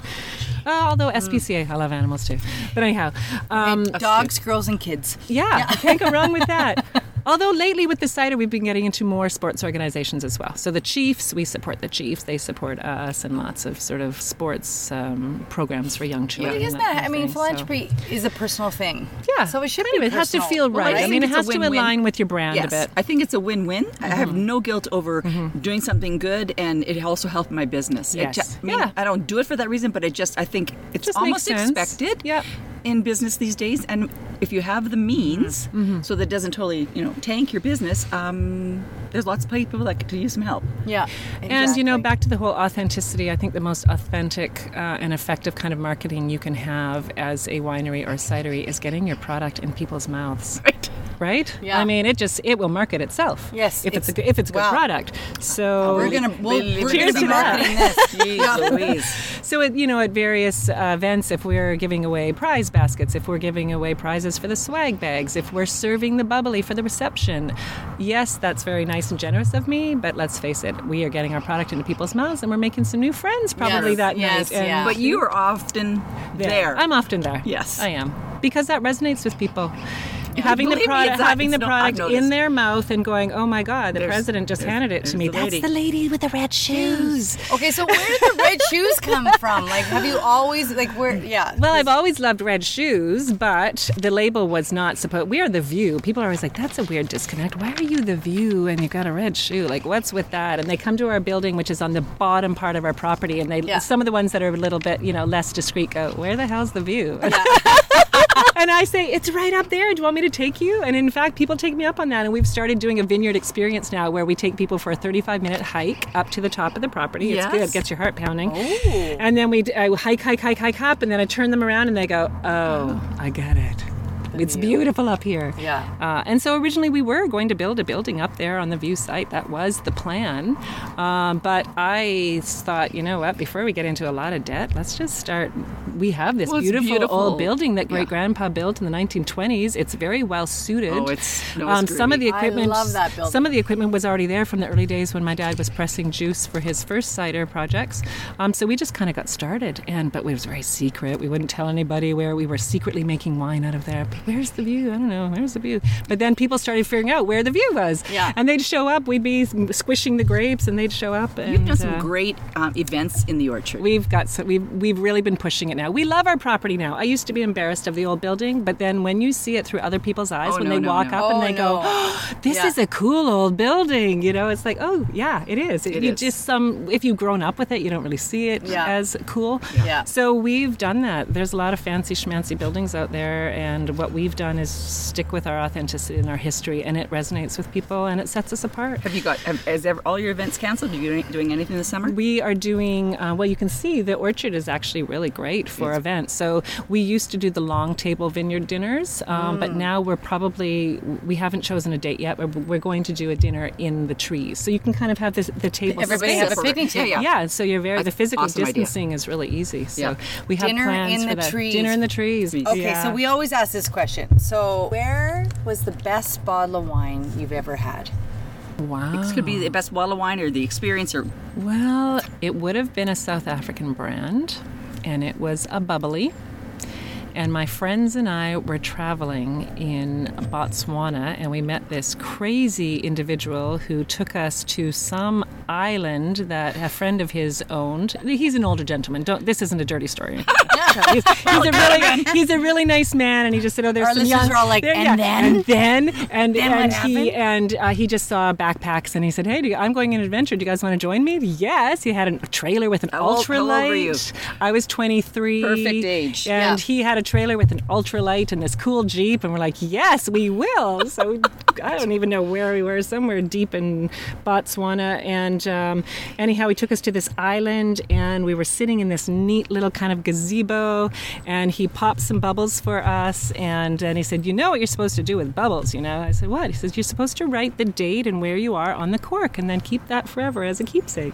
Uh, although SPCA, I love animals too. But anyhow, um, Dogs, girls, and kids. yeah, I can't go wrong with that. Although lately with the cider, we've been getting into more sports organizations as well. So the Chiefs, we support the Chiefs. They support us and lots of sort of sports um, programs for young children. Isn't and that? I mean, thing. So- philanthropy is a personal thing. yeah. So it should Anyway, be. it has to feel right. I I mean, it has to align with your brand yes, a bit. I think it's a win-win. I have Mm-hmm. no guilt over doing something good, and it also helped my business. It Yes. ju- I mean, Yeah. I don't do it for that reason, but it just I think it's Just almost expected. Yeah. In business these days, and if you have the means, Mm-hmm. so that it doesn't totally, you know, tank your business, um, there's lots of people that could use some help. Yeah. And you know, back to the whole authenticity, I think the most authentic uh, and effective kind of marketing you can have as a winery or cidery is getting your product in people's mouths. Right. Right? Yeah. I mean, it just it will market itself. Yes, If it's, it's- a good, if it's a good wow. product. So We're gonna we'll, we're cheers gonna be to that. marketing this. Jeez Louise. So, at, you know, at various uh, events, if we're giving away prize baskets, if we're giving away prizes for the swag bags, if we're serving the bubbly for the reception, yes, that's very nice and generous of me. But let's face it, we are getting our product into people's mouths, and we're making some new friends probably Yes, that yes, night. And yeah. But you are often there. I'm often there. Yes. I am because that resonates with people. having the product, having the no- product in their mouth and going, "Oh my God, the There's- president just handed it to me. the That's the lady with the red shoes." Okay, so where did the red shoes come from? Like, have you always like where? Yeah. Well, I've always loved red shoes, but the label was not supposed. We are the View. People are always like, "That's a weird disconnect. Why are you the View and you got a red shoe? Like, what's with that?" And they come to our building, which is on the bottom part of our property, and they Yeah. some of the ones that are a little bit, you know, less discreet go, "Where the hell's the View?" and I say, "It's right up there. Do you want me to take you?" And in fact, people take me up on that, and we've started doing a vineyard experience now, where we take people for a 35-minute hike up to the top of the property. It's good. Yes. It gets your heart pounding. Oh. And then we I uh, hike, hike, hike, hike up, and then I turn them around, and they go, "Oh, I get it." It's beautiful up here. Yeah. Uh, and so originally we were going to build a building up there on the view site. That was the plan. Um, but I thought, you know what, before we get into a lot of debt, let's just start. We have this Well, beautiful, beautiful. old building that great Yeah. grandpa built in the 1920s. It's very well suited. Oh, it's- no, um, some of the groovy. I equipment. love that building. Some of the equipment was already there from the early days when my dad was pressing juice for his first cider projects. Um, so we just kind of got started, and but it was very secret. We wouldn't tell anybody where we were secretly making wine out of there. Where's the view? I don't know. Where's the view? But then people started figuring out where the view was. Yeah. And they'd show up. We'd be squishing the grapes, and they'd show up. And, You've done some uh, great um, events in the orchard. We've got so we've we've really been pushing it now. We love our property now. I used to be embarrassed of the old building, but then when you see it through other people's eyes, Oh, when no, they no, walk no. up and Oh, they no. go, "This Yeah. is a cool old building," you know, it's like, oh yeah, it is. It you is. just some if you've grown up with it, you don't really see it Yeah. as cool. Yeah. So we've done that. There's a lot of fancy schmancy buildings out there, and what we've done is stick with our authenticity and our history, and it resonates with people, and it sets us apart. have you got? Have, has ever, all your events canceled? Are you doing, doing anything this summer? We are doing, uh, well, you can see the orchard is actually really great for events. So we used to do the long table vineyard dinners, um, Mm. but now we're probably, we haven't chosen a date yet, but we're going to do a dinner in the trees. So you can kind of have this, the table Everybody space. have a picnic table. Yeah, Yeah, so you're very, That's the physical awesome idea. distancing is really easy. So Yeah. we have Dinner plans in for the that. trees. Dinner in the trees. Okay, Yeah. so we always ask this question. So, where was the best bottle of wine you've ever had? Wow. This could be the best bottle of wine or the experience or Well, it would have been a South African brand, and it was a bubbly. And my friends and I were traveling in Botswana, and we met this crazy individual who took us to some island that a friend of his owned. He's an older gentleman. Don't. This isn't a dirty story. he's, he's a really he's a really nice man, and he just said, "Oh, there's Our some listeners young." are all like, Yeah, "And yeah. then?" and then and Then and he happened? and uh, he just saw backpacks, and he said, "Hey, do you, I'm going on an adventure. Do you guys want to join me?" Yes. He had a trailer with an How old- how old were ultralight. I was 23. Perfect age. And Yeah. he had a trailer with an ultralight and this cool Jeep, and we're like, yes, we will. So I don't even know where we were, somewhere deep in Botswana. And um, anyhow, he took us to this island, and we were sitting in this neat little kind of gazebo, and he popped some bubbles for us, and then he said, you know what you're supposed to do with bubbles, you know? I said, what? He says, you're supposed to write the date and where you are on the cork, and then keep that forever as a keepsake,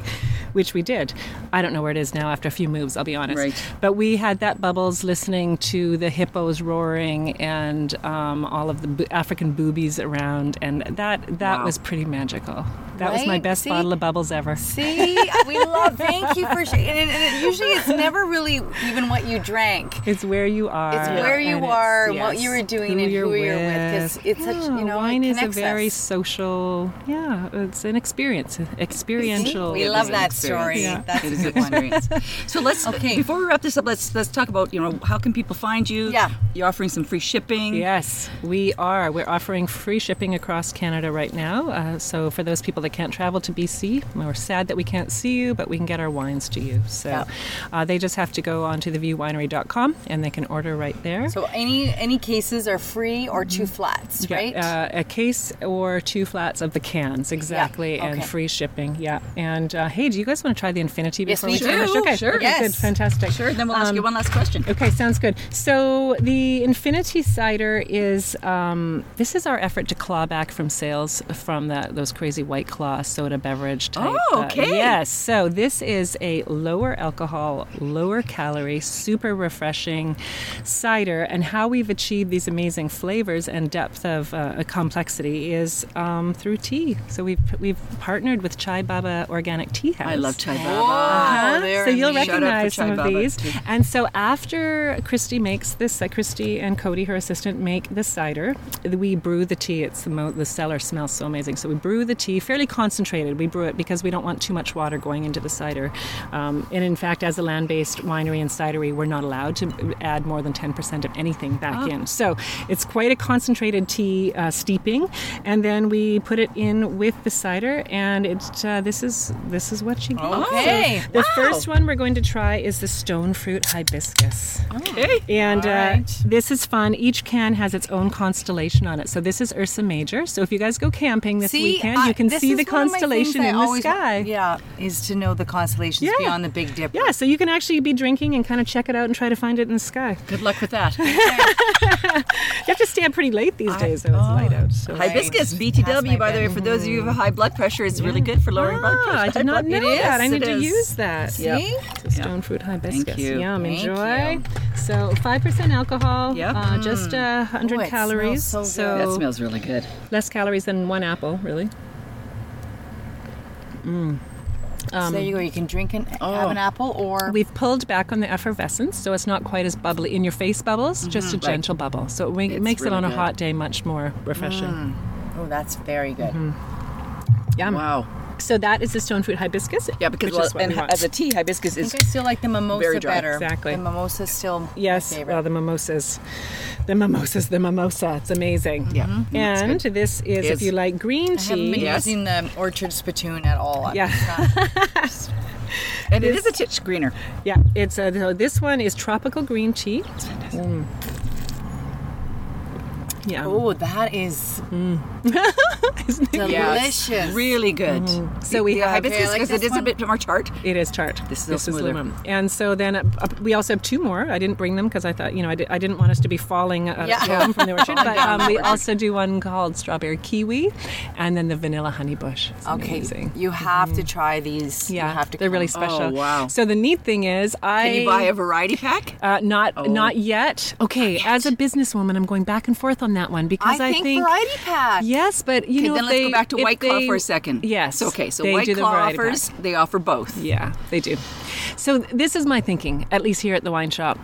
which we did. I don't know where it is now after a few moves, I'll be honest. Right. But we had that bubbles listening to the hippos roaring and um, all of the African boobies around, and that that Wow. was pretty magical. That was my Right? best See? bottle of bubbles ever. See, we love. Thank you for sharing. And, and it, usually, it's never really even what you drank. It's where you are. It's where you are, and what you were doing, and you're who you're with. 'cause it's such, you know, wine it is a very us. social. Yeah, it's an experience, experiential. We love that experience. story. Yeah. That's it a good one. experience. So let's Okay. before we wrap this up, let's let's talk about you know how can people find you? Yeah. you're offering some free shipping. Yes, we are. We're offering free shipping across Canada right now. Uh, so for those people that can't travel to BC, we're sad that we can't see you, but we can get our wines to you. So Yeah. uh, they just have to go onto theviewwinery.com and they can order right there. So any any cases are free or two flats, Yeah, right? uh, a case or two flats of the cans, exactly, and okay. free shipping. Yeah. And uh, hey, do you guys want to try the Infinity Yes, before we we do. finish? Okay, Sure. okay, Yes. good, fantastic. Sure. Then we'll ask Um, you one last question. Okay, sounds good. So the Infinity Cider is um, this is our effort to claw back from sales from the, those crazy white Claw soda beverage type. Oh, uh, okay. yes. So this is a lower alcohol, lower calorie, super refreshing cider. And how we've achieved these amazing flavors and depth of uh, complexity is um, through tea. So we've we've partnered with Chai Baba Organic Tea House. I love chai baba. Uh-huh. they're So you'll amazing. Shout out for recognize Chai some of these. too. And so after Christy makes this, uh, Christy and Cody, her assistant, make the cider, we brew the tea. It's the, mo- the cellar smells so amazing. So we brew the tea fairly concentrated. We brew it because we don't want too much water going into the cider. Um, and in fact, as a land-based winery and cidery, we're not allowed to add more than 10% of anything back in. So it's quite a concentrated tea uh, steeping, and then we put it in with the cider, and it's uh, this is this is what you get. Okay. So the first one we're going to try is the stone fruit hibiscus. Okay. And uh, right. this is fun. Each can has its own constellation on it. So this is Ursa Major. So if you guys go camping this weekend, I- you can see the one of my constellation things I in the always wa- sky. yeah, is to know the constellations Yeah. beyond the Big Dipper. Yeah, so you can actually be drinking and kind of check it out and try to find it in the sky. Good luck with that. You have to stay up pretty late these days, though. It's light out. So. Hibiscus, Right. Past my BTW, by the way, for those of you who have high blood pressure, is really good for lowering blood Ah, pressure. I did not know It that. I need to is. use that. See? It's a stone fruit hibiscus. you. Yum, Thank enjoy. you. So five percent alcohol. Yep. Uh, just uh, hundred Oh, it calories. smells so. That smells really good. Less calories than one apple, really. Mm. Um, so there you go. You can drink and have an oh. apple, or We've pulled back on the effervescence, so it's not quite as bubbly in your face bubbles, just mm-hmm. a Mm-hmm. Right. gentle bubble. So it, ma- It's makes it really on a good. hot day much more refreshing. Mm. oh, that's very good. Mm-hmm. Yum. Wow. So that is the stone fruit hibiscus. Yeah, because well, and we as a tea, hibiscus I is think I still like the mimosa Very dry. better. Exactly. The mimosa is still my Yes, favorite. well, the mimosas, the mimosas, the mimosa. It's amazing. Yeah, mm, that's and good. this is, Is- if you like green tea. I haven't been. Yes. using the orchard spittoon at all. Yeah. It's not- and it is a titch greener. Yeah, it's uh, so this one is tropical green tea. Mm. Yeah. oh, that is Isn't it? delicious. Really good. So we the have hibiscus Okay, like because it this is a bit more tart. It is tart. This is a smoother. lemon. And so then uh, uh, we also have two more. I didn't bring them because I thought, you know, I, di- I didn't want us to be falling out Yeah. from the orchard. But um, we also do one called strawberry kiwi and then the vanilla honey bush. It's Okay, amazing. you have to try these. Yeah, you have to they're really special. Oh, wow. So the neat thing is, I Can you buy a variety pack? uh, not Oh. not yet. Okay, as a businesswoman, I'm going back and forth on that one because I I, think, variety pack. Yes, but you Okay, know, then let's they, go back to if White Claw they- for a second. Yes. okay, so they White do the Claw variety pack. offers, they offer both. Yeah, they do. So this is my thinking, at least here at the wine shop.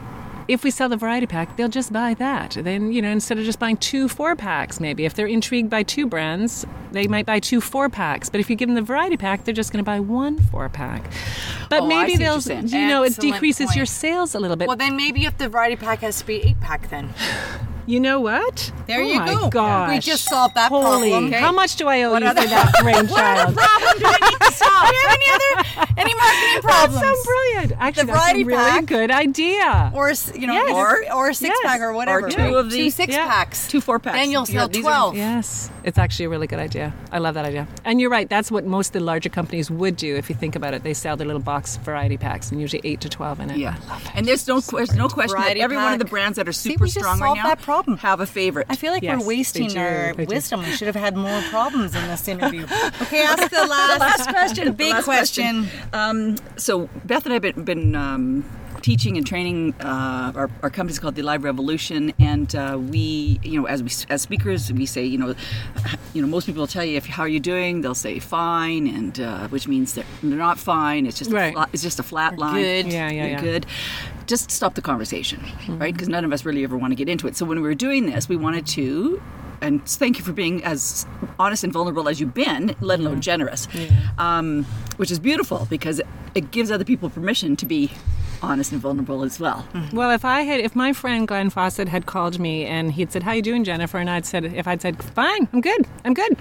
If we sell the variety pack, they'll just buy that. Then, you know, instead of just buying two four packs, maybe if they're intrigued by two brands, they might buy two four packs. But if you give them the variety pack, they're just going to buy one four pack. But Oh, maybe they'll, you're saying. know, it Excellent decreases your sales a little bit. Well, then maybe if the variety pack has to be eight pack, then you know what? There oh you my go. Gosh. We just solved that Holy, problem. Okay. How much do I owe you other- for that brainchild? problem do we need to solve? Do you have any other any marketing problems? That's so brilliant. Actually, The that's a really pack. good idea. Or you know, Yes. or or a six Yes. pack or whatever. Or two of two these. six Yeah. packs, Two four packs. Then you'll Yeah, sell these are- twelve. Yes, it's actually a really good idea. I love that idea. And you're right, that's what most of the larger companies would do if you think about it. They sell their little box variety packs and usually 8 to 12 in it. Yeah, love it. and there's no there's no question that Variety every one of the brands that are See, super we just strong right solved now that problem. have a favorite. I feel like Yes, we're wasting our they do. wisdom. We should have had more problems in this interview. Okay, ask the last, last question. Big last question. Um, so Beth and I have been, been um, teaching and training. Uh, our, our is called the Alive Revolution, and uh, we, you know, as we as speakers, we say, you know, you know, most people will tell you if how are you doing, they'll say fine, and uh, which means that they're not fine. It's just Right. a flat, it's just a flat line. good. Yeah, yeah, You're yeah. good. Just stop the conversation, right? Because none of us really ever want to get into it. So when we were doing this, we wanted to. And thank you for being as honest and vulnerable as you've been, let alone generous, um, which is beautiful because it gives other people permission to be honest and vulnerable as well. Well, if I had, if my friend Glenn Fawcett had called me and he'd said, "How you doing, Jennifer?" and I'd said, if I'd said, "Fine, I'm good, I'm good,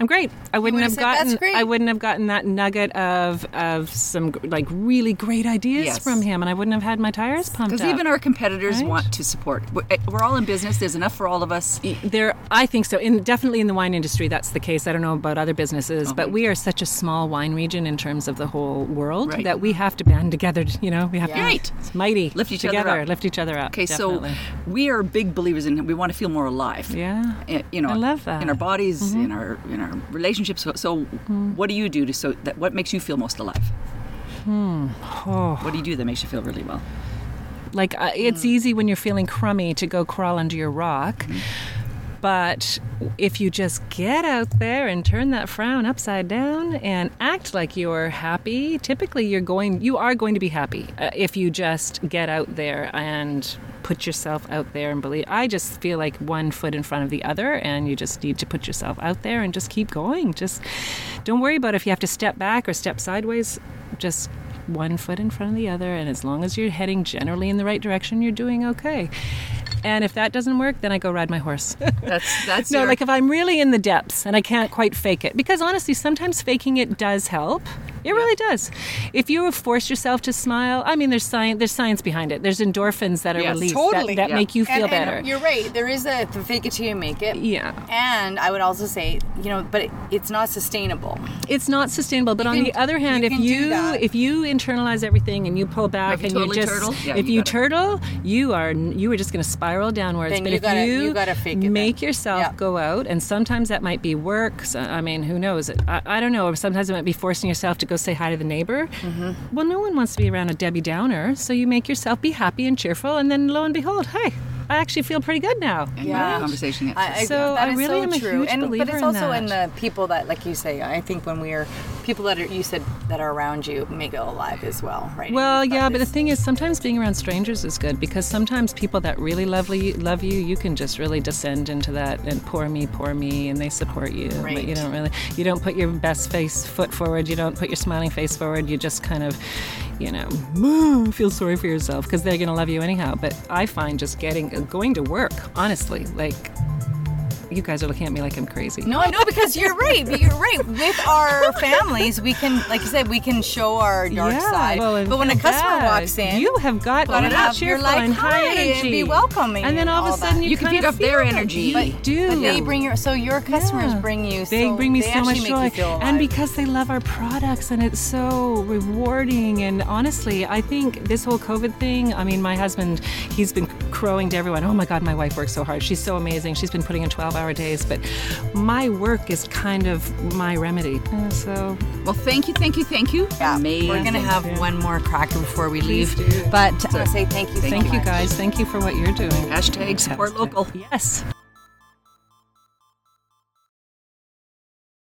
I'm great," I wouldn't would've said, gotten. I wouldn't have gotten that nugget of of some like really great ideas Yes. from him, and I wouldn't have had my tires pumped Because even our competitors Right. want to support. We're, eh, we're all in business. There's enough for all of us. there i think so in definitely in the wine industry that's the case i don't know about other businesses Uh-huh. but we are such a small wine region in terms of the whole world Right. that we have to band together you know we have Great. It's mighty. Lift each other up. Lift each other up. Okay, definitely. so we are big believers in we want to feel more alive. Yeah. Eh, You know, I love that. Mm-hmm. in our bodies, in our in our relationships. So, so what do you do to so that what makes you feel most alive? Hmm. Oh. What do you do that makes you feel really well? Like uh, it's easy when you're feeling crummy to go crawl under your rock. But if you just get out there and turn that frown upside down and act like you're happy, typically you're going you are going to be happy uh, if you just get out there and put yourself out there and believe. I just feel like one foot in front of the other and you just need to put yourself out there and just keep going. Just don't worry about if you have to step back or step sideways. Just one foot in front of the other, and as long as you're heading generally in the right direction, you're doing okay. And if that doesn't work, then I go ride my horse. That's that's no, your- like if I'm really in the depths and I can't quite fake it, because honestly, sometimes faking it does help. It really does. If you have forced yourself to smile, I mean, there's science. There's science behind it. There's endorphins that are Yes. released Totally. that, that Yeah. make you feel and, and better. you're right. There is a the fake it till you make it. Yeah. And I would also say, you know, but it, it's not sustainable. it's not sustainable. But You on can- the other hand, you if you if you internalize everything and you pull back and totally you just yeah, if you you, turtle, you are you are just going to spiral downwards. Then but you if gotta- you, gotta fake it then. make yourself Yeah. go out, and sometimes that might be work. So, I mean, who knows? I, I don't know. Sometimes it might be forcing yourself to go say hi to the neighbor. Mm-hmm. Well, no one wants to be around a Debbie Downer, so you make yourself be happy and cheerful, and then lo and behold, hey, I actually feel pretty good now. and yeah. conversation. I, I, So that I is really so am a true. huge and, believer But it's also in that. the people that, like you say, I think when we are people that are you said that are around you may go alive as well, right? Well, yeah, but the thing is, sometimes being around strangers is good because sometimes people that really love you, love you, you can just really descend into that and poor me, poor me, and they support you. But you don't really, you don't put your best face foot forward. You don't put your smiling face forward. You just kind of, you know, "Moo," feel sorry for yourself because they're going to love you anyhow. But I find just getting going to work, honestly, like. You guys are looking at me like I'm crazy. No, I know because you're right. But you're right. With our families, we can, like you said, we can show our dark yeah, side. well, but when a customer bad. walks in, you have got gotta be you're cheerful like, and high "Hi," and be welcoming and then and all of a sudden you, You can kind feed of off their feel that. energy. You But- do. But they bring your so your customers Yeah. bring you. They so, bring me they so much actually joy, make you feel and because they love our products, and it's so rewarding. And honestly, I think this whole COVID thing. I mean, my husband, he's been crowing to everyone. Oh my God, my wife works so hard. She's so amazing. She's been putting in 12-hour days, but my work is kind of my remedy. Uh, so well, thank you, thank you, thank you. Yeah, Amazing. we're gonna have Yeah. one more cracker before we Please leave. do. But I want to say thank you. so thank you much. guys. Thank you for what you're doing. Hashtag support local. Yes.